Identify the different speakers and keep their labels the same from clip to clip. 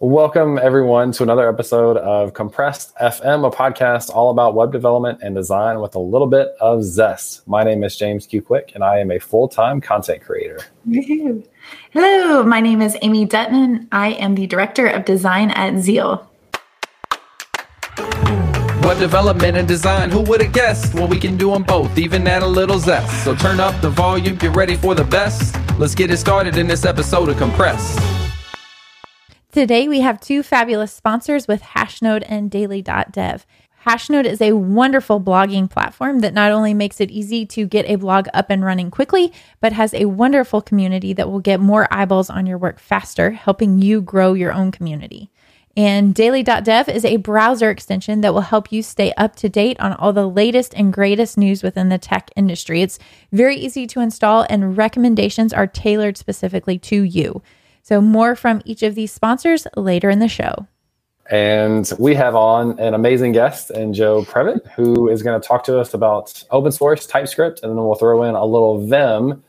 Speaker 1: Welcome, everyone, to another episode of Compressed FM, a podcast all about web development and design with a little bit of zest. My name is James Q. Quick, and I am a full time content creator.
Speaker 2: Hello, my name is Amy Dutton. I am the Director of Design at Zeal.
Speaker 3: Web development and design, who would have guessed? Well, we can do them both, even add a little zest. So turn up the volume, get ready for the best. Let's get it started in this episode of Compressed.
Speaker 4: Today, we have two fabulous sponsors with Hashnode and Daily.dev. Hashnode is a wonderful blogging platform that not only makes it easy to get a blog up and running quickly, but has a wonderful community that will get more eyeballs on your work faster, helping you grow your own community. And daily.dev is a browser extension that will help you stay up to date on all the latest and greatest news within the tech industry. It's very easy to install, and recommendations are tailored specifically to you. So, more from each of these sponsors later in the show.
Speaker 1: And we have on an amazing guest and Joe Previte, who is going to talk to us about open source TypeScript, and then we'll throw in a little Vim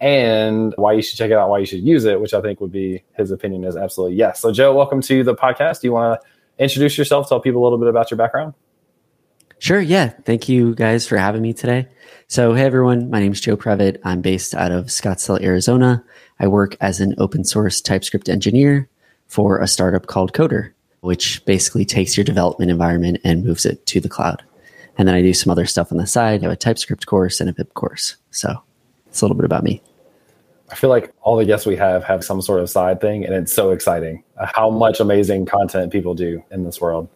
Speaker 1: and why you should check it out, why you should use it, which I think would be his opinion is absolutely yes. So, Joe, welcome to the podcast. Do you want to introduce yourself, tell people a little bit about your background?
Speaker 5: Sure. Yeah. Thank you guys for having me today. So, hey, everyone. My name is Joe Previte. I'm based out of Scottsdale, Arizona. I work as an open source TypeScript engineer for a startup called Coder, which basically takes your development environment and moves it to the cloud. And then I do some other stuff on the side. I have a TypeScript course and a Vim course. So it's a little bit about me.
Speaker 1: I feel like all the guests we have have some sort of side thing, and it's so exciting uh, how much amazing content people do in this world.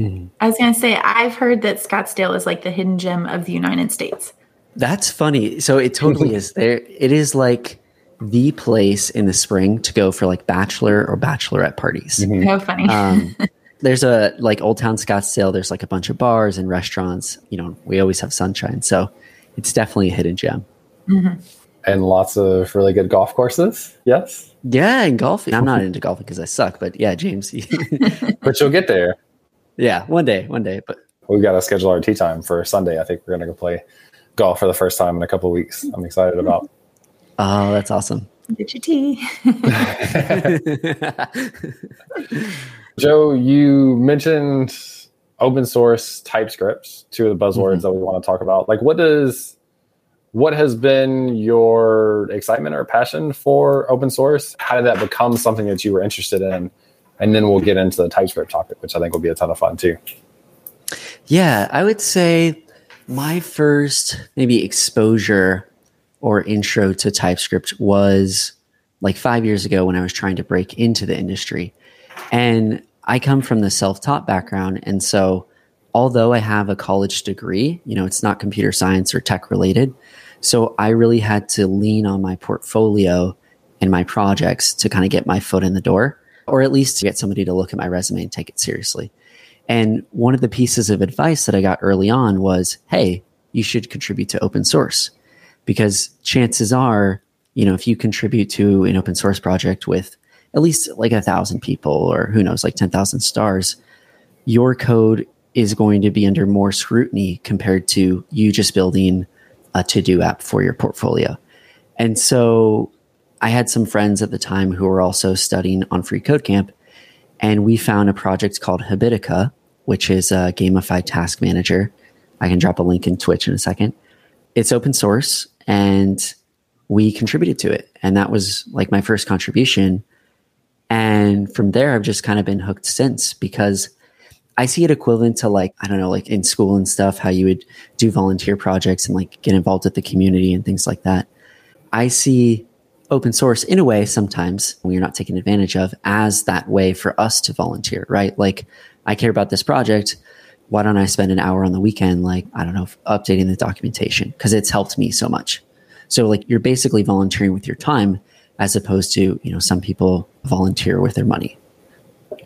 Speaker 2: Mm-hmm. I was going to say, I've heard that Scottsdale is like the hidden gem of the United States.
Speaker 5: That's funny. So it totally is. There, it is like the place in the spring to go for like bachelor or bachelorette parties.
Speaker 2: Mm-hmm. How funny. um,
Speaker 5: there's a like Old Town Scottsdale. There's like a bunch of bars and restaurants. You know, we always have sunshine, so it's definitely a hidden gem.
Speaker 1: Mm-hmm. And lots of really good golf courses. Yes.
Speaker 5: Yeah, and golfing. I'm not into golfing because I suck, but yeah, James.
Speaker 1: but you'll get there.
Speaker 5: Yeah, one day, one day. But
Speaker 1: we've got to schedule our tee time for Sunday. I think we're going to go play golf for the first time in a couple weeks. I'm excited about.
Speaker 5: Oh, that's awesome.
Speaker 2: Get your tea.
Speaker 1: Joe, you mentioned open source TypeScript, two of the buzzwords mm-hmm. that we want to talk about. Like what does what has been your excitement or passion for open source? How did that become something that you were interested in? And then we'll get into the TypeScript topic, which I think will be a ton of fun too.
Speaker 5: Yeah, I would say my first maybe exposure or intro to TypeScript was like five years ago when I was trying to break into the industry. And I come from the self taught background. And so, although I have a college degree, you know, it's not computer science or tech related. So, I really had to lean on my portfolio and my projects to kind of get my foot in the door, or at least get somebody to look at my resume and take it seriously. And one of the pieces of advice that I got early on was hey, you should contribute to open source because chances are, you know, if you contribute to an open source project with at least like a thousand people or who knows, like 10,000 stars, your code is going to be under more scrutiny compared to you just building a to do app for your portfolio. And so I had some friends at the time who were also studying on Free Code Camp, and we found a project called Habitica, which is a gamified task manager. I can drop a link in Twitch in a second. It's open source and we contributed to it. And that was like my first contribution. And from there, I've just kind of been hooked since because I see it equivalent to like, I don't know, like in school and stuff, how you would do volunteer projects and like get involved with the community and things like that. I see open source in a way sometimes you're not taken advantage of as that way for us to volunteer, right? Like, I care about this project why don't I spend an hour on the weekend, like, I don't know, updating the documentation because it's helped me so much. So, like, you're basically volunteering with your time as opposed to, you know, some people volunteer with their money.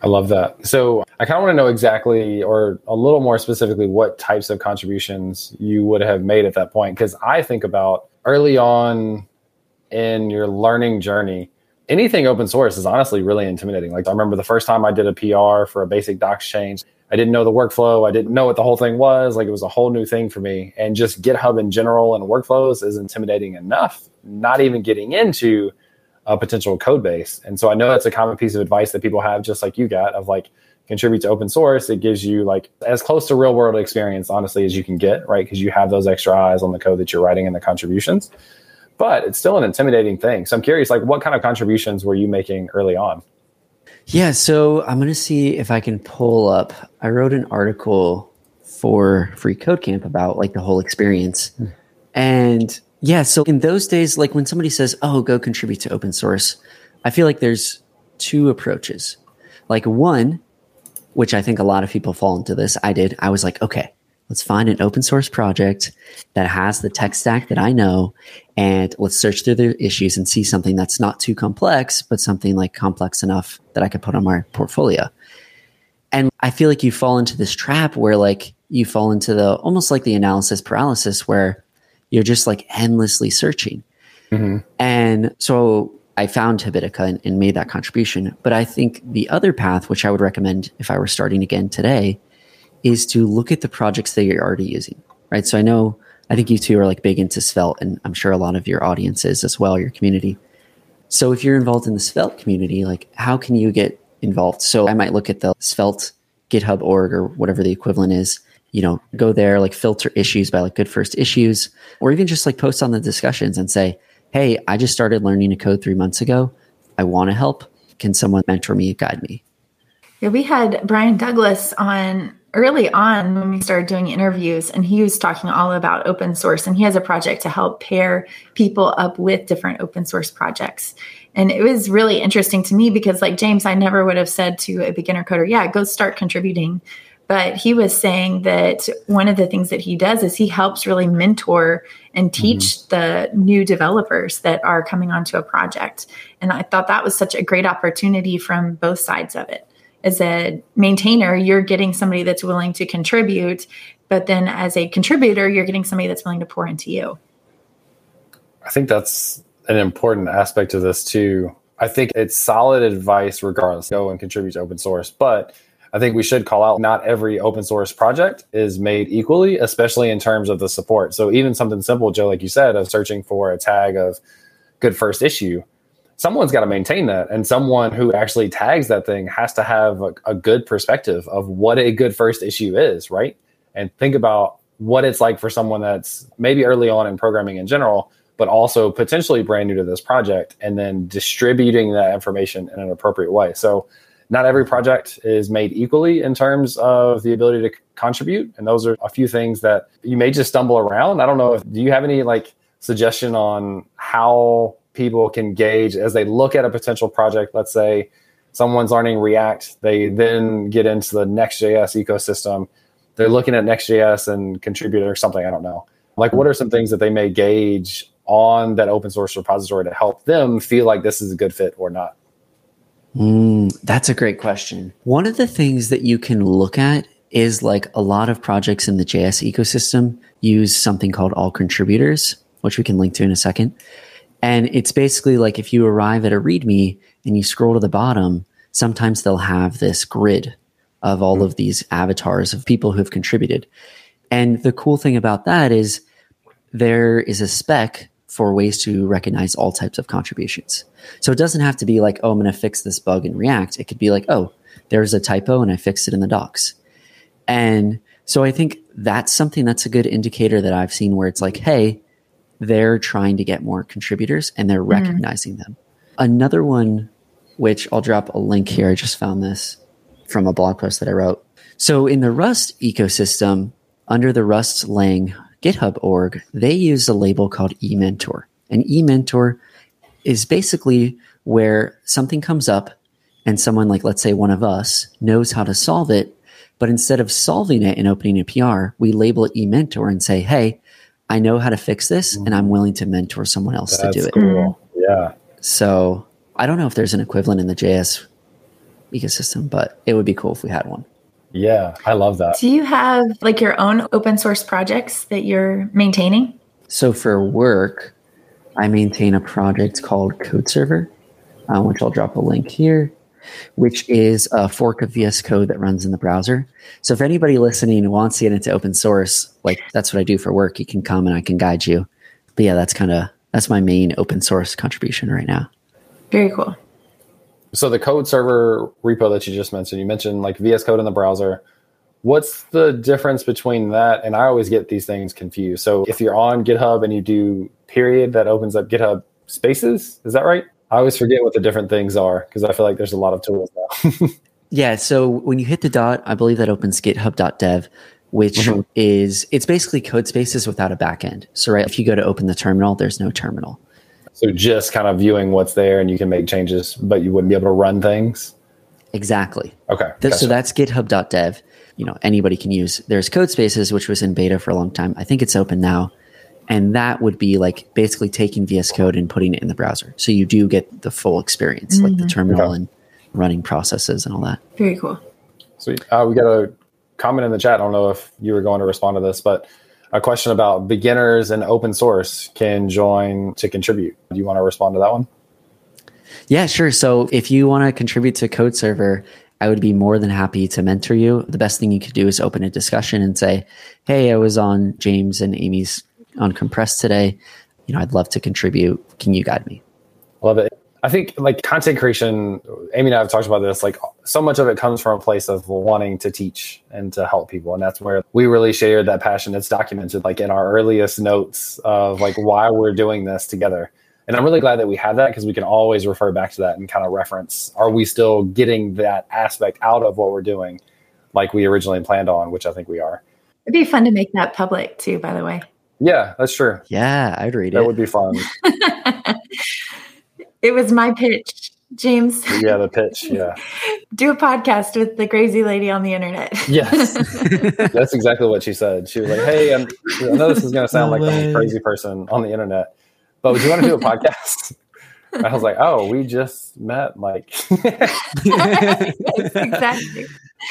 Speaker 1: I love that. So, I kind of want to know exactly or a little more specifically what types of contributions you would have made at that point. Because I think about early on in your learning journey, anything open source is honestly really intimidating. Like, I remember the first time I did a PR for a basic docs change I didn't know the workflow. I didn't know what the whole thing was. Like it was a whole new thing for me. And just GitHub in general and workflows is intimidating enough, not even getting into a potential code base. And so I know that's a common piece of advice that people have, just like you got, of like contribute to open source. It gives you like as close to real world experience, honestly, as you can get, right? Because you have those extra eyes on the code that you're writing and the contributions. But it's still an intimidating thing. So I'm curious, like, what kind of contributions were you making early on?
Speaker 5: Yeah, so I'm going to see if I can pull up. I wrote an article for Free Code Camp about like the whole experience. Hmm. And yeah, so in those days, like when somebody says, oh, go contribute to open source, I feel like there's two approaches. Like one, which I think a lot of people fall into this, I did. I was like, okay, let's find an open source project that has the tech stack that I know and let's search through the issues and see something that's not too complex, but something like complex enough that I could put on my portfolio. And I feel like you fall into this trap where like you fall into the almost like the analysis paralysis where you're just like endlessly searching. Mm-hmm. And so I found Habitica and, and, made that contribution. But I think the other path, which I would recommend if I were starting again today, is to look at the projects that you're already using, right? So I know, I think you two are like big into Svelte, and I'm sure a lot of your audience is as well, your community. So if you're involved in the Svelte community, like how can you get involved? So I might look at the Svelte GitHub org or whatever the equivalent is you know, go there, like filter issues by like good first issues, or even just like post on the discussions and say, Hey, I just started learning to code three months ago. I want to help. Can someone mentor me, guide me?
Speaker 2: Yeah, we had Brian Douglas on early on when we started doing interviews, and he was talking all about open source. And he has a project to help pair people up with different open source projects. And it was really interesting to me because, like James, I never would have said to a beginner coder, Yeah, go start contributing but he was saying that one of the things that he does is he helps really mentor and mm-hmm. teach mm-hmm. the new developers that are coming onto a project and i thought that was such a great opportunity from both sides of it as a maintainer you're getting somebody that's willing to contribute but then as a contributor you're getting somebody that's willing to pour into you.
Speaker 1: I think that's an important aspect of this too. I think it's solid advice regardless. Go and contribute to open source but I think we should call out not every open source project is made equally, especially in terms of the support. So even something simple, Joe, like you said, of searching for a tag of good first issue, someone's got to maintain that. And someone who actually tags that thing has to have a, a good perspective of what a good first issue is, right? And think about what it's like for someone that's maybe early on in programming in general, but also potentially brand new to this project, and then distributing that information in an appropriate way. So not every project is made equally in terms of the ability to contribute and those are a few things that you may just stumble around i don't know if do you have any like suggestion on how people can gauge as they look at a potential project let's say someone's learning react they then get into the next.js ecosystem they're looking at next.js and contributor or something i don't know like what are some things that they may gauge on that open source repository to help them feel like this is a good fit or not
Speaker 5: Mm, that's a great question. One of the things that you can look at is like a lot of projects in the JS ecosystem use something called all contributors, which we can link to in a second. And it's basically like if you arrive at a README and you scroll to the bottom, sometimes they'll have this grid of all hmm. of these avatars of people who have contributed. And the cool thing about that is there is a spec for ways to recognize all types of contributions. So it doesn't have to be like, oh, I'm going to fix this bug in React. It could be like, oh, there's a typo and I fixed it in the docs. And so I think that's something that's a good indicator that I've seen where it's like, hey, they're trying to get more contributors and they're mm-hmm. recognizing them. Another one, which I'll drop a link here. I just found this from a blog post that I wrote. So in the Rust ecosystem, under the Rust Lang GitHub org, they use a label called eMentor. And eMentor is basically where something comes up and someone like, let's say one of us knows how to solve it. But instead of solving it and opening a PR, we label it eMentor and say, Hey, I know how to fix this and I'm willing to mentor someone else That's to do it.
Speaker 1: Cool. Yeah.
Speaker 5: So I don't know if there's an equivalent in the JS ecosystem, but it would be cool if we had one.
Speaker 1: Yeah, I love that.
Speaker 2: Do you have like your own open source projects that you're maintaining?
Speaker 5: So for work, I maintain a project called CodeServer, uh, which I'll drop a link here, which is a fork of VS Code that runs in the browser. So if anybody listening wants to get into open source, like that's what I do for work, you can come and I can guide you. But yeah, that's kind of that's my main open source contribution right now.
Speaker 2: Very cool.
Speaker 1: So the code server repo that you just mentioned, you mentioned like VS Code in the browser. What's the difference between that? And I always get these things confused. So if you're on GitHub and you do period, that opens up GitHub Spaces. Is that right? I always forget what the different things are because I feel like there's a lot of tools now.
Speaker 5: yeah. So when you hit the dot, I believe that opens GitHub.dev, which mm-hmm. is it's basically code spaces without a backend. So right, if you go to open the terminal, there's no terminal.
Speaker 1: So just kind of viewing what's there, and you can make changes, but you wouldn't be able to run things.
Speaker 5: Exactly.
Speaker 1: Okay.
Speaker 5: Gotcha. So that's GitHub.dev. You know, anybody can use. There's Code Spaces, which was in beta for a long time. I think it's open now, and that would be like basically taking VS Code and putting it in the browser. So you do get the full experience, mm-hmm. like the mm-hmm. terminal okay. and running processes and all that.
Speaker 2: Very cool.
Speaker 1: Sweet. Uh, we got a comment in the chat. I don't know if you were going to respond to this, but a question about beginners and open source can join to contribute. Do you want to respond to that one?
Speaker 5: Yeah, sure. So if you want to contribute to Code Server, I would be more than happy to mentor you. The best thing you could do is open a discussion and say, "Hey, I was on James and Amy's on Compressed today. You know, I'd love to contribute. Can you guide me?"
Speaker 1: Love it. I think like content creation, Amy and I have talked about this. Like so much of it comes from a place of wanting to teach and to help people, and that's where we really shared that passion. It's documented like in our earliest notes of like why we're doing this together. And I'm really glad that we have that because we can always refer back to that and kind of reference: Are we still getting that aspect out of what we're doing, like we originally planned on? Which I think we are.
Speaker 2: It'd be fun to make that public too. By the way.
Speaker 1: Yeah, that's true.
Speaker 5: Yeah, I'd read
Speaker 1: that
Speaker 5: it.
Speaker 1: That would be fun.
Speaker 2: It was my pitch, James.
Speaker 1: Yeah, the pitch. Yeah.
Speaker 2: Do a podcast with the crazy lady on the internet.
Speaker 1: yes. That's exactly what she said. She was like, Hey, I'm, i know this is going to sound no like way. a crazy person on the internet, but would you want to do a podcast? I was like, Oh, we just met. Like,
Speaker 2: exactly.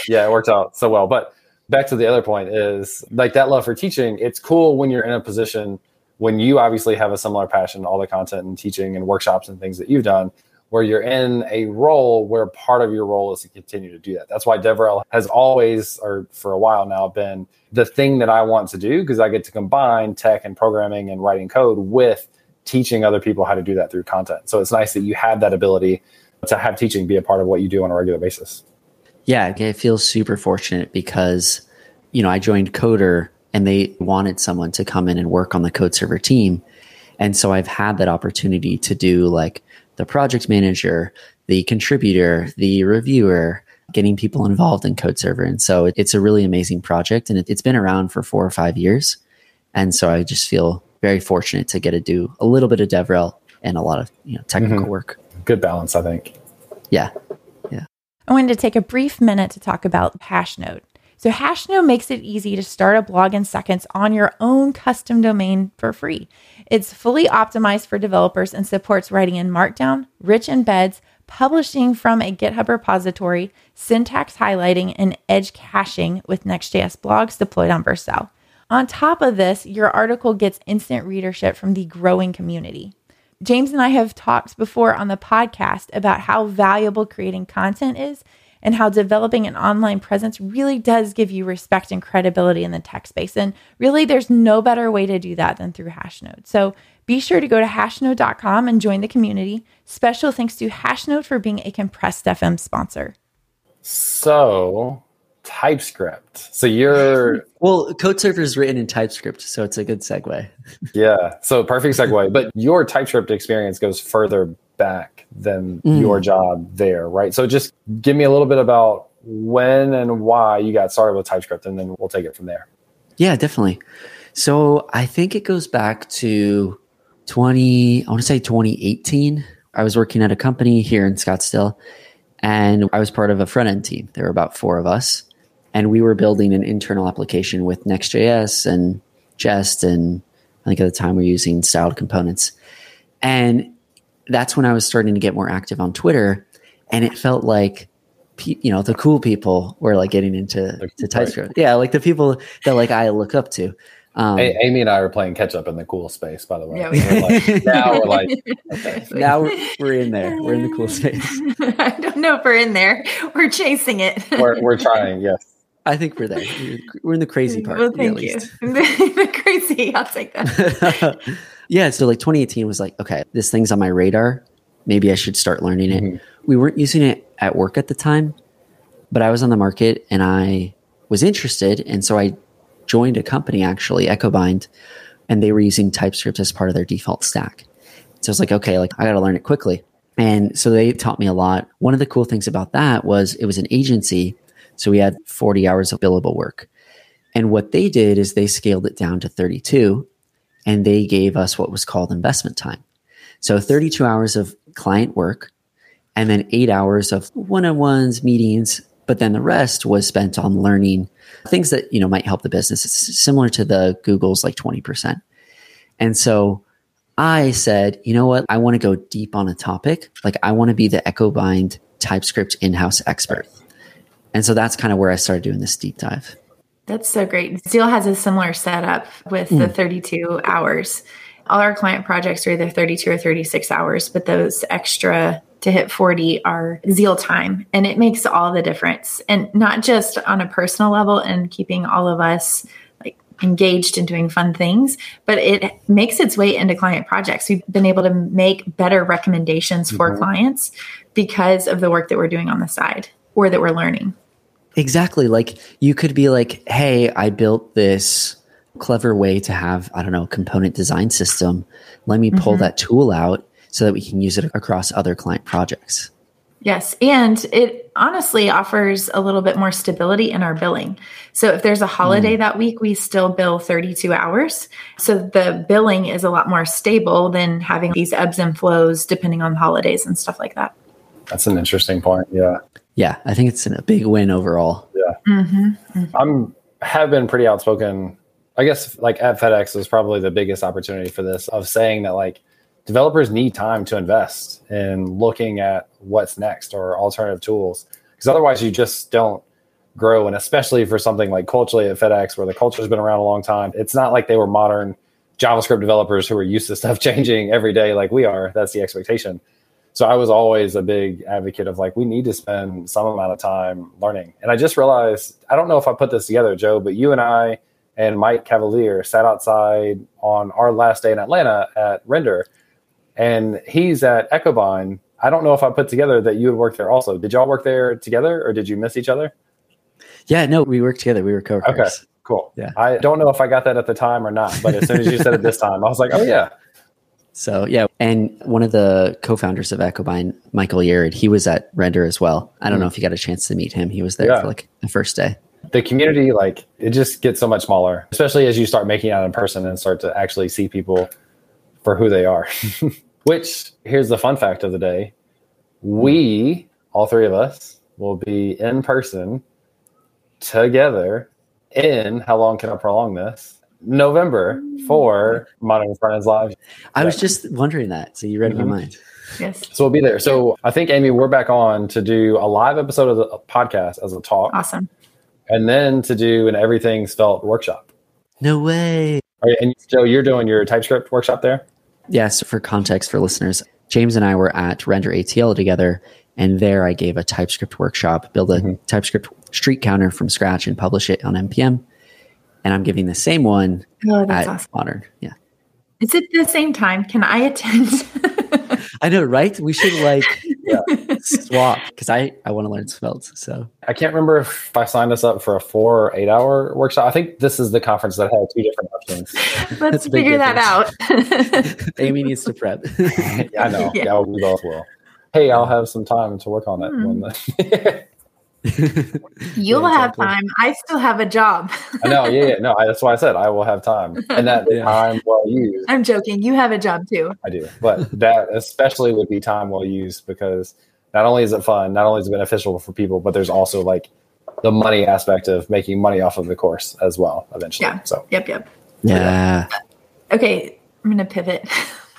Speaker 1: Yeah, it worked out so well. But back to the other point is like that love for teaching. It's cool when you're in a position when you obviously have a similar passion, all the content and teaching and workshops and things that you've done, where you're in a role where part of your role is to continue to do that. That's why DevRel has always, or for a while now, been the thing that I want to do because I get to combine tech and programming and writing code with teaching other people how to do that through content. So it's nice that you have that ability to have teaching be a part of what you do on a regular basis.
Speaker 5: Yeah, I feel super fortunate because, you know, I joined Coder and they wanted someone to come in and work on the code server team. And so I've had that opportunity to do like the project manager, the contributor, the reviewer, getting people involved in code server. And so it's a really amazing project and it's been around for four or five years. And so I just feel very fortunate to get to do a little bit of DevRel and a lot of you know technical mm-hmm. work.
Speaker 1: Good balance, I think.
Speaker 5: Yeah.
Speaker 4: I wanted to take a brief minute to talk about Hashnode. So Hashnode makes it easy to start a blog in seconds on your own custom domain for free. It's fully optimized for developers and supports writing in Markdown, rich embeds, publishing from a GitHub repository, syntax highlighting, and edge caching with Next.js blogs deployed on Vercel. On top of this, your article gets instant readership from the growing community. James and I have talked before on the podcast about how valuable creating content is and how developing an online presence really does give you respect and credibility in the tech space. And really, there's no better way to do that than through Hashnode. So be sure to go to hashnode.com and join the community. Special thanks to Hashnode for being a compressed FM sponsor.
Speaker 1: So, TypeScript. So you're
Speaker 5: well, code server is written in TypeScript, so it's a good segue.
Speaker 1: yeah, so perfect segue. But your TypeScript experience goes further back than mm. your job there, right? So just give me a little bit about when and why you got started with TypeScript, and then we'll take it from there.
Speaker 5: Yeah, definitely. So I think it goes back to 20, I want to say 2018. I was working at a company here in Scottsdale, and I was part of a front end team. There were about four of us, and we were building an internal application with Next.js and Jest, and I think at the time we are using styled components. And that's when I was starting to get more active on Twitter, and it felt like you know the cool people were like getting into to TypeScript. Right. Yeah, like the people that like I look up to.
Speaker 1: Um, hey, Amy and I are playing catch up in the cool space, by the way. Yeah, we're like, now we're like,
Speaker 5: okay. now we're, we're in there. We're in the cool space.
Speaker 2: I don't know if we're in there. We're chasing it.
Speaker 1: We're, we're trying. Yes.
Speaker 5: I think we're there. We're in the crazy part.
Speaker 2: Well, thank you. the crazy. I'll take that.
Speaker 5: yeah. So like 2018 was like, okay, this thing's on my radar. maybe I should start learning it.
Speaker 1: Mhm.
Speaker 5: We weren't using it at work at the time, but I was on the market and I was interested. And so I joined a company actually, EchoBind, and they were using TypeScript as part of their default stack. So I was like, okay, like I got to learn it quickly. And so they taught me a lot. One of the cool things about that was it was an agency. So we had 40 hours of billable work. And what they did is they scaled it down to 32 and they gave us what was called investment time. So 32 hours of client work and then eight hours of one-on-ones, meetings, but then the rest was spent on learning things that, you know, might help the business. It's similar to the Google's like 20%. And so I said, you know what? I want to go deep on a topic. Like I want to be the EchoBind TypeScript in-house expert. And so that's kind of where I started doing this deep dive.
Speaker 2: That's so great. Zeal has a similar setup with the mm. 32 hours. All our client projects are either 32 or 36 hours, but those extra to hit 40 are Zeal time. And it makes all the difference. And not just on a personal level and keeping all of us like engaged and doing fun things, but it makes its way into client projects. We've been able to make better recommendations for mm-hmm. clients because of the work that we're doing on the side or that we're learning.
Speaker 5: Exactly. Like you could be like, hey, I built this clever way to have, I don't know, component design system. Let me pull mm-hmm. that tool out so that we can use it across other client projects.
Speaker 2: Yes. And it honestly offers a little bit more stability in our billing. So if there's a holiday mm. that week, we still bill 32 hours. So the billing is a lot more stable than having these ebbs and flows depending on holidays and stuff like that.
Speaker 1: That's an interesting point. Yeah.
Speaker 5: Yeah, I think it's a big win overall. Yeah, mm-hmm.
Speaker 1: I'm have been pretty outspoken. I guess like at FedEx is probably the biggest opportunity for this of saying that like developers need time to invest in looking at what's next or alternative tools. Because otherwise you just don't grow. And especially for something like culturally at FedEx where the culture's been around a long time it's not like they were modern JavaScript developers who are used to stuff changing every day like we are. That's the expectation so I was always a big advocate of like we need to spend some amount of time learning. And I just realized I don't know if I put this together, Joe, but you and I and Mike Cavaliere sat outside on our last day in Atlanta at Render, and he's at EchoBind. I don't know if I put together that you had worked there also. Did y'all work there together, or did you miss each other?
Speaker 5: Yeah, no, we worked together. We were coworkers.
Speaker 1: Okay, cool.
Speaker 5: Yeah.
Speaker 1: I don't know if I got that at the time or not, but as soon as you said it this time, I was like, oh yeah,
Speaker 5: So yeah, and one of the co-founders of EchoBind, Michael Yared, he was at Render as well. I don't hmm. know if you got a chance to meet him. He was there
Speaker 1: Yeah.
Speaker 5: for like the first day.
Speaker 1: the community like it just gets so much smaller especially as you start making out in person and start to actually see people for who they are which here's the fun fact of the day we all three of us will be in person together in how long can i prolong this november for Modern Frontends Live
Speaker 5: I was just wondering that. So you read
Speaker 1: Mhm.
Speaker 5: my mind.
Speaker 2: Yes.
Speaker 1: so we'll be there so i think amy we're back on to do a live episode of the podcast as a talk
Speaker 2: Awesome.
Speaker 1: and then to do an everything Svelte workshop
Speaker 5: No way.
Speaker 1: All right, and Joe, you're doing your TypeScript workshop there.
Speaker 5: Yes, for context for listeners, James and I were at Render ATL together, and there I gave a TypeScript workshop, build a TypeScript street counter from scratch and publish it on NPM. And I'm giving the same one
Speaker 2: Oh, that's
Speaker 5: at
Speaker 2: awesome.
Speaker 5: Modern. Yeah.
Speaker 2: Is it the same time? Can I attend?
Speaker 5: I know, right? We should like swap because I, I want to learn Svelte. So
Speaker 1: I can't remember if I signed us up for a four or eight hour workshop. I think this is the conference that had two different options.
Speaker 2: Let's
Speaker 5: a big
Speaker 2: figure that out.
Speaker 5: Amy needs to prep.
Speaker 1: Yeah, I know.
Speaker 2: Yeah.
Speaker 1: Yeah. we both will. Hey, I'll have some time to work on it. When hmm. the,
Speaker 2: You'll
Speaker 5: Yeah,
Speaker 2: have
Speaker 5: exactly.
Speaker 2: time. I still have a job.
Speaker 1: I know. Yeah, yeah. No, I, that's why I said I will have time, and that
Speaker 5: Yeah.
Speaker 1: time well used.
Speaker 2: I'm joking. You have a job too.
Speaker 1: I do, but that especially would be time well used because not only is it fun, not only is it beneficial for people, but there's also like the money aspect of making money off of the course as well eventually.
Speaker 2: Yeah.
Speaker 1: So
Speaker 2: Yep. Yep.
Speaker 5: yeah.
Speaker 2: Okay. I'm going to pivot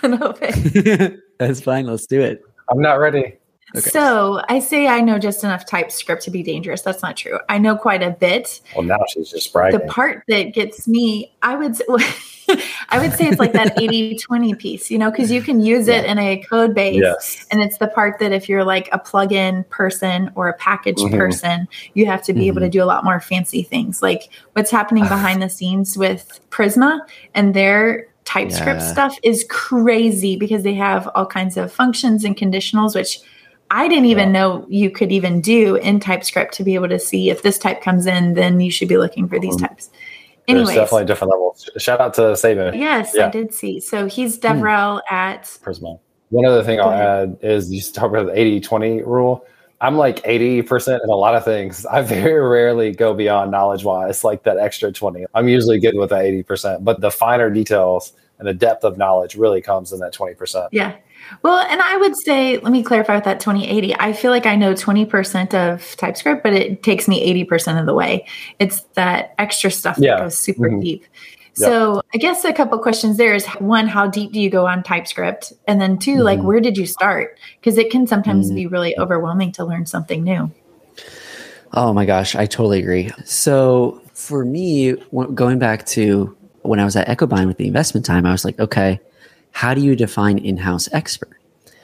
Speaker 2: a little bit.
Speaker 5: That's fine. Let's do it.
Speaker 1: I'm not ready.
Speaker 5: Okay.
Speaker 2: So I say I know just enough TypeScript to be dangerous. That's not true. I know quite a bit.
Speaker 1: Well, now she's just bragging.
Speaker 2: The part that gets me, I would say, I would say it's like that 80 20 piece, you know, because you can use it in a code base.
Speaker 1: yes.
Speaker 2: And it's the part that if you're like a plugin person or a package
Speaker 1: Mhm.
Speaker 2: person, you have to be able to do a lot more fancy things. Like what's happening behind the scenes with Prisma and their TypeScript
Speaker 5: Yeah.
Speaker 2: stuff is crazy because they have all kinds of functions and conditionals, which I didn't even know you could even do in TypeScript to be able to see if this type comes in, then you should be looking for these um, types.
Speaker 1: There's
Speaker 2: Anyways,
Speaker 1: definitely different levels. Shout out to Sabin
Speaker 2: yes,
Speaker 1: Yeah.
Speaker 2: I did see. So he's hmm. DevRel at
Speaker 1: Prisma. One other thing I'll add is you talk about the 80 20 rule. I'm like 80% in a lot of things. I very rarely go beyond knowledge wise, like that extra 20. I'm usually good with that 80%, but the finer details and the depth of knowledge really comes in that 20%.
Speaker 2: Yeah. Well, and I would say, let me clarify with that 2080. I feel like I know 20% of TypeScript, but it takes me 80% of the way. It's that extra stuff
Speaker 1: Yeah.
Speaker 2: that goes super
Speaker 1: Mhm.
Speaker 2: deep. So I guess a couple questions there is one, how deep do you go on TypeScript? And then 2 like
Speaker 1: Mm-hmm.
Speaker 5: Mhm.
Speaker 2: where did you start? Because it can sometimes
Speaker 5: Mhm.
Speaker 2: be really overwhelming to learn something new.
Speaker 5: Oh my gosh, I totally agree. So for me, going back to when I was at Echobind with the investment time, I was like, okay, how do you define in-house expert?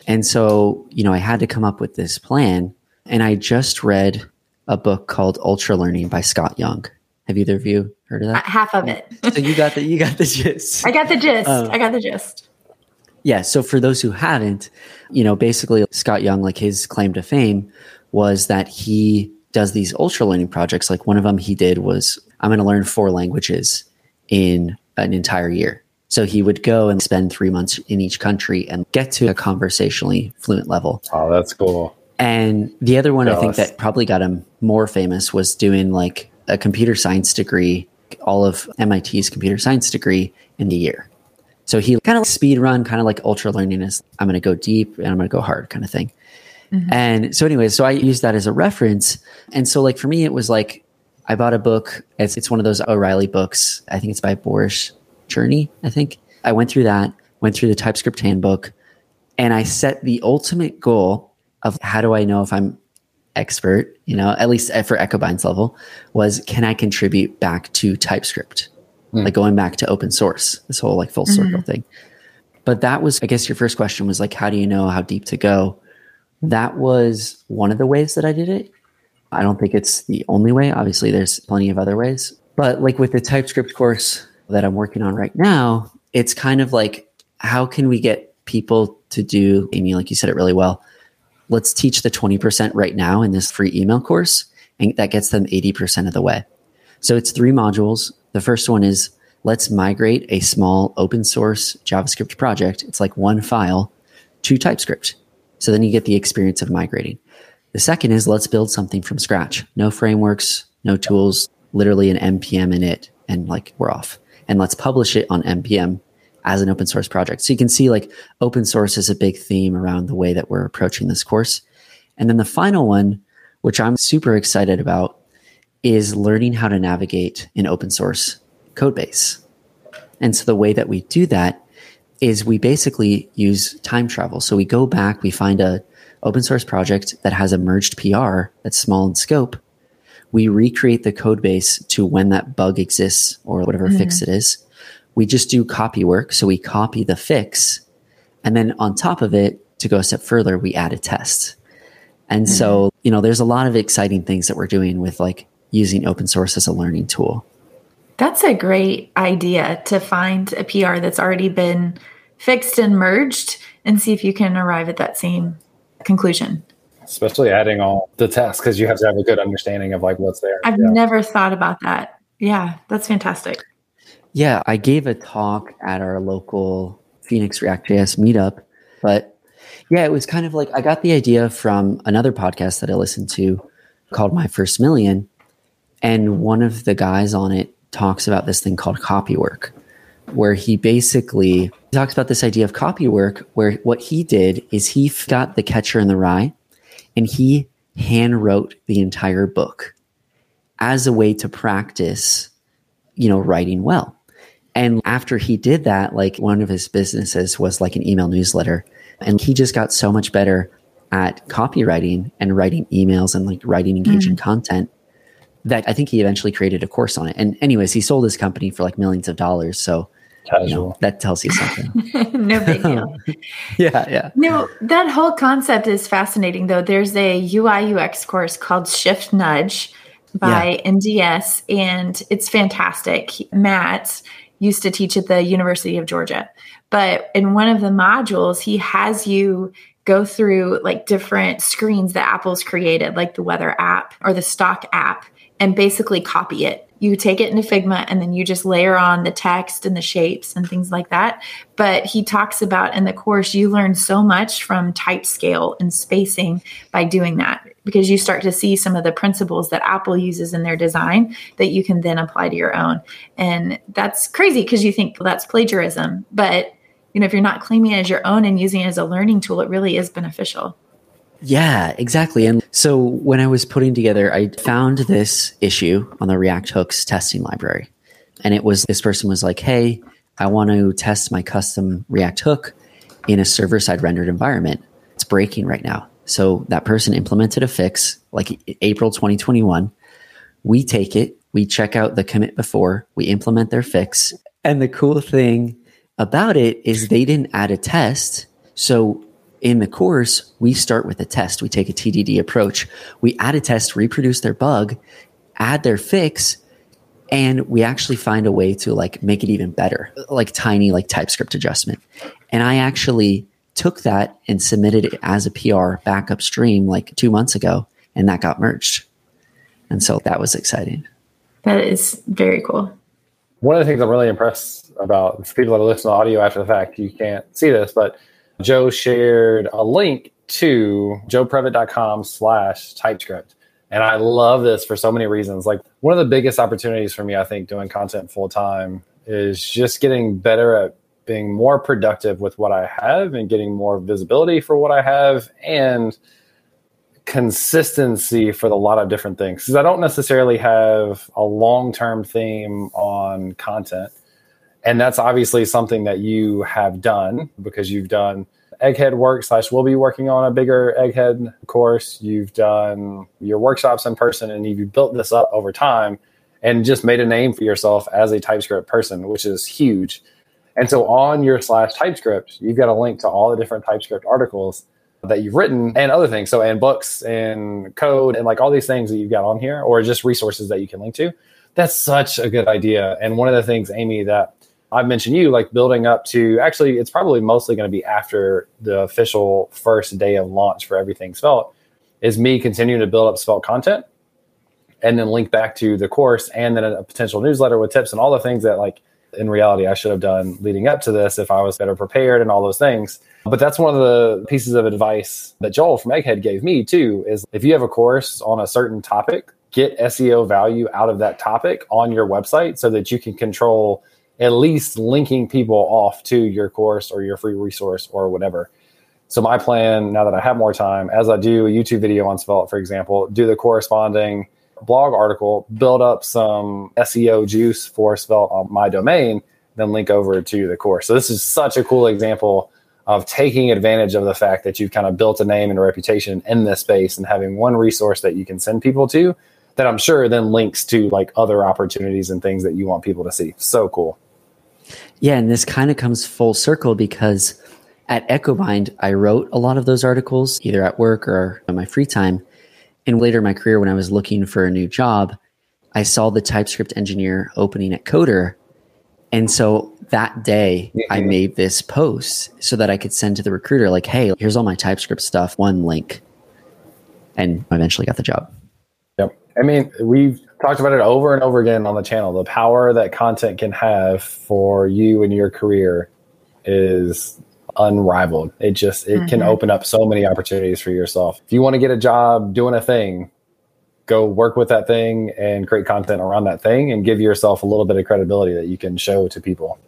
Speaker 5: And so, you know, I had to come up with this plan. And I just read a book called Ultra Learning by Scott Young. Have either of you heard of
Speaker 2: Uh,
Speaker 5: that?
Speaker 2: half of it.
Speaker 5: so you got the you got the gist.
Speaker 2: I got the gist.
Speaker 5: Uh,
Speaker 2: I got the gist.
Speaker 5: Yeah. So for those who haven't, you know, basically Scott Young, like his claim to fame was that he does these ultra learning projects. Like one of them he did was, I'm going to learn four languages in an entire year. So he would go and spend three months in each country and get to a conversationally fluent level.
Speaker 1: Oh, that's cool.
Speaker 5: And the other one I think that probably got him more famous was doing like a computer science degree, all of MIT's computer science degree in the year. So he kind of speed run, kind of like ultra learning is I'm going to go deep and I'm going to go hard kind of thing. Mm-hmm. And so anyway, so I used that as a reference. And so like for me, it was like I bought a book. It's, it's one of those O'Reilly books. I think it's by Boris Cherny, I think. I went through that, went through the TypeScript handbook, and I set the ultimate goal of how do I know if I'm expert, you know, at least for Echobind's level, was can I contribute back to TypeScript? Hmm. Like going back to open source, this whole like full mm-hmm. circle thing. But that was, I guess your first question was like, how do you know how deep to go? That was one of the ways that I did it. I don't think it's the only way. Obviously, there's plenty of other ways. But like with the TypeScript course that I'm working on right now, it's kind of like, how can we get people to do, Amy, like you said it really well, let's teach the 20% right now in this free email course and that gets them 80% of the way. So it's three modules. The first one is let's migrate a small open source javascript project. It's like one file to typescript. So then you get the experience of migrating. The second is let's build something from scratch. No frameworks no tools literally an npm init and like we're off and let's publish it on npm as an open source project. So you can see like open source is a big theme around the way that we're approaching this course. And then the final one, which I'm super excited about, is learning how to navigate an open source code base. And so the way that we do that is we basically use time travel. So we go back, we find a open source project that has a merged PR that's small in scope. We recreate the code base to when that bug exists or whatever mm-hmm. fix it is we just do copy work. So we copy the fix. And then on top of it, to go a step further, we add a test. And so, mm-hmm. you know, there's a lot of exciting things that we're doing with like using open source as a learning tool.
Speaker 2: That's a great idea to find a PR that's already been fixed and merged and see if you can arrive at that same conclusion.
Speaker 1: Especially adding all the tests because you have to have a good understanding of like what's there.
Speaker 2: I've
Speaker 1: Yeah.
Speaker 2: never thought about that. Yeah, that's fantastic.
Speaker 5: Yeah, I gave a talk at our local Phoenix React.js meetup, but yeah, it was kind of like I got the idea from another podcast that I listened to called My First Million. And one of the guys on it talks about this thing called copy work, where he basically talks about this idea of copy work, where what he did is he f- got the catcher in the rye and he hand wrote the entire book as a way to practice, you know, writing well. And after he did that, like one of his businesses was like an email newsletter. And he just got so much better at copywriting and writing emails and like writing mm-hmm. engaging content that I think he eventually created a course on it. And anyways, he sold his company for like millions of dollars. So you know,
Speaker 1: Casual.
Speaker 5: that tells you something.
Speaker 2: no big deal.
Speaker 5: yeah, yeah.
Speaker 2: No, that whole concept is fascinating, though. There's a UI UX course called Shift Nudge by MDS, and it's fantastic. Matt used to teach at the University of Georgia. But in one of the modules, he has you go through like different screens that Apple's created, like the weather app or the stock app, and basically copy it. You take it into Figma and then you just layer on the text and the shapes and things like that. But he talks about in the course, you learn so much from type scale and spacing by doing that because you start to see some of the principles that Apple uses in their design that you can then apply to your own. And that's crazy because you think well, that's plagiarism. But you know, if you're not claiming it as your own and using it as a learning tool, it really is beneficial.
Speaker 5: Yeah, exactly. And so when I was putting together, I found this issue on the React Hooks testing library. And it was this person was like, hey, I want to test my custom React hook in a server side rendered environment. It's breaking right now. So that person implemented a fix like April 2021. We take it, we check out the commit before, we implement their fix. And the cool thing about it is they didn't add a test. So in the course, we start with a test. We take a TDD approach. We add a test, reproduce their bug, add their fix, and we actually find a way to like make it even better, like tiny like TypeScript adjustment. And I actually took that and submitted it as a PR back upstream like two months ago, and that got merged. And so that was exciting.
Speaker 2: That is very cool.
Speaker 1: One of the things I'm really impressed about people that are listening to audio after the fact, you can't see this, but Joe shared a link to joeprevite.com slash TypeScript. And I love this for so many reasons. Like one of the biggest opportunities for me, I think, doing content full time is just getting better at being more productive with what I have and getting more visibility for what I have and consistency for a lot of different things. Because I don't necessarily have a long term theme on content. And that's obviously something that you have done because you've done egghead work slash we'll be working on a bigger egghead course. You've done your workshops in person and you've built this up over time and just made a name for yourself as a TypeScript person, which is huge. And so on your slash TypeScript, you've got a link to all the different TypeScript articles that you've written and other things. So, and books and code and like all these things that you've got on here, or just resources that you can link to. That's such a good idea. And one of the things, Amy, that I've mentioned you like building up to actually, it's probably mostly going to be after the official first day of launch for everything Svelte, is me continuing to build up Svelte content and then link back to the course and then a potential newsletter with tips and all the things that like in reality I should have done leading up to this if I was better prepared and all those things. But that's one of the pieces of advice that Joel from Egghead gave me too is if you have a course on a certain topic, get SEO value out of that topic on your website so that you can control at least linking people off to your course or your free resource or whatever. So my plan now that I have more time, as I do a YouTube video on Svelte, for example, do the corresponding blog article, build up some SEO juice for Svelte on my domain, then link over to the course. So this is such a cool example of taking advantage of the fact that you've kind of built a name and a reputation in this space and having one resource that you can send people to that I'm sure then links to like other opportunities and things that you want people to see. So cool.
Speaker 5: Yeah, and this kind of comes full circle because at EchoBind, I wrote a lot of those articles either at work or in my free time. And later in my career, when I was looking for a new job, I saw the TypeScript engineer opening at Coder. And so that day, mm-hmm. I made this post so that I could send to the recruiter, like, hey, here's all my TypeScript stuff, one link. And I eventually got the job.
Speaker 1: Yep. I mean, we've talked about it over and over again on the channel. The power that content can have for you and your career is unrivaled. It just it mm-hmm. can open up so many opportunities for yourself. If you want to get a job doing a thing, go work with that thing and create content around that thing and give yourself a little bit of credibility that you can show to people.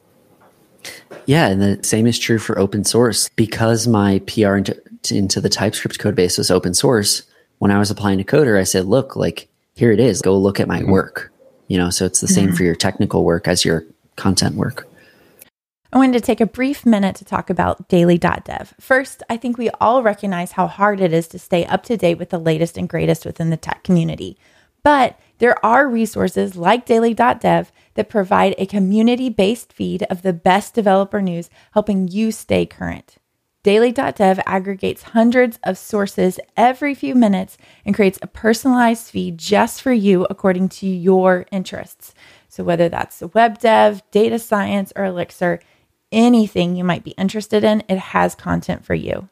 Speaker 5: Yeah, and the same is true for open source. Because my PR into, into the TypeScript code base was open source, when I was applying to Coder, I said, look, like here it is. Go look at my mm-hmm. work. You know, so it's the mm-hmm. same for your technical work as your content work.
Speaker 4: I wanted to take a brief minute to talk about daily.dev. First, I think we all recognize how hard it is to stay up to date with the latest and greatest within the tech community. But there are resources like daily.dev that provide a community based feed of the best developer news, helping you stay current. Daily.dev aggregates hundreds of sources every few minutes and creates a personalized feed just for you according to your interests. So, whether that's web dev, data science, or Elixir, anything you might be interested in, it has content for you.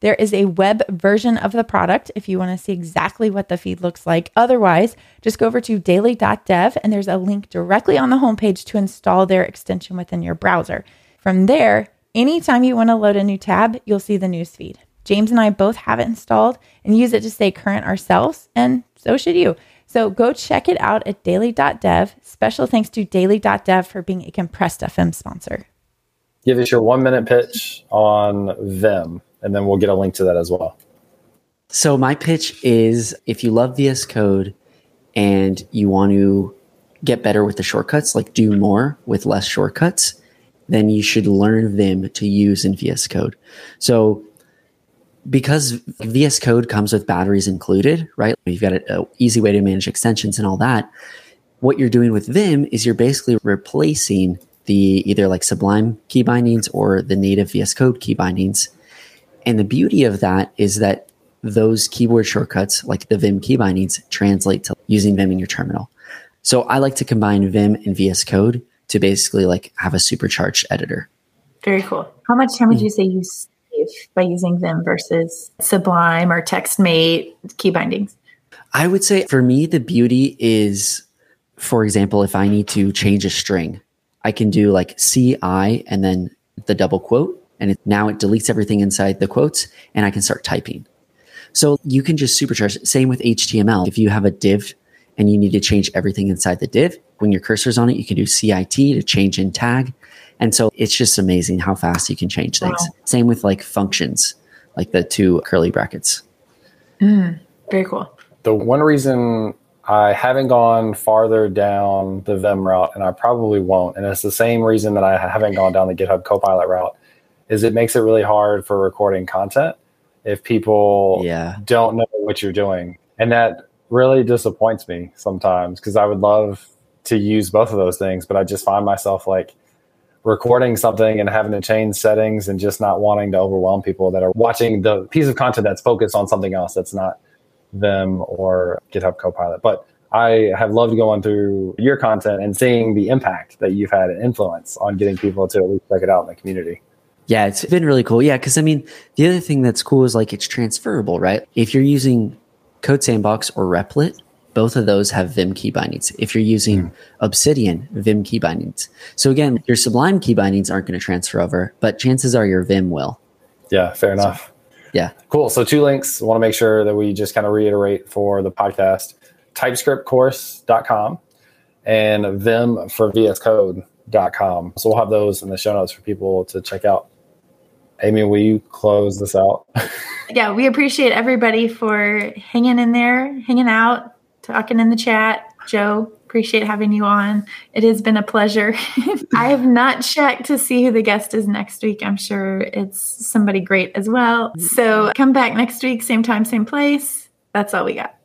Speaker 4: There is a web version of the product if you want to see exactly what the feed looks like. Otherwise, just go over to daily.dev and there's a link directly on the homepage to install their extension within your browser. From there, anytime you want to load a new tab, you'll see the news feed. James and I both have it installed and use it to stay current ourselves, and so should you. So go check it out at daily.dev. Special thanks to daily.dev for being a compressed FM sponsor.
Speaker 1: Give us your one minute pitch on Vim and then we'll get a link to that as well.
Speaker 5: So my pitch is if you love VS Code and you want to get better with the shortcuts, like do more with less shortcuts, then you should learn Vim to use in VS Code. So because VS Code comes with batteries included, right? You've got an easy way to manage extensions and all that. What you're doing with Vim is you're basically replacing the either like Sublime key bindings or the native VS Code key bindings and the beauty of that is that those keyboard shortcuts, like the Vim key bindings, translate to using Vim in your terminal. So I like to combine Vim and VS Code to basically like have a supercharged editor.
Speaker 2: Very cool. How much time would hmm. you say you save by using Vim versus Sublime or TextMate key bindings?
Speaker 5: I would say for me, the beauty is, for example, if I need to change a string, I can do like CI and then the double quote and it, now it deletes everything inside the quotes and I can start typing. So you can just supercharge. Same with HTML. If you have a div and you need to change everything inside the div, when your cursor's on it, you can do CIT to change in tag. And so it's just amazing how fast you can change things. Wow. Same with like functions, like the two curly brackets.
Speaker 2: Mm, very cool.
Speaker 1: The one reason I haven't gone farther down the Vim route, and I probably won't, and it's the same reason that I haven't gone down the GitHub Copilot route, is it makes it really hard for recording content if people
Speaker 5: yeah.
Speaker 1: don't know what you're doing. And that really disappoints me sometimes because I would love to use both of those things, but I just find myself like recording something and having to change settings and just not wanting to overwhelm people that are watching the piece of content that's focused on something else that's not Vim or GitHub Copilot. But I have loved going through your content and seeing the impact that you've had an influence on getting people to at least check it out in the community.
Speaker 5: Yeah, it's been really cool. Yeah, because I mean, the other thing that's cool is like it's transferable, right? If you're using Code Sandbox or Replit, both of those have Vim key bindings. If you're using mm. Obsidian, Vim key bindings. So again, your Sublime key bindings aren't going to transfer over, but chances are your Vim will.
Speaker 1: Yeah, fair enough. So,
Speaker 5: yeah.
Speaker 1: Cool. So two links. I want to make sure that we just kind of reiterate for the podcast typescriptcourse.com and Vim for VS Code.com. So we'll have those in the show notes for people to check out. Amy, will you close this out?
Speaker 2: yeah, we appreciate everybody for hanging in there, hanging out, talking in the chat. Joe, appreciate having you on. It has been a pleasure. I have not checked to see who the guest is next week. I'm sure it's somebody great as well. So come back next week, same time, same place. That's all we got.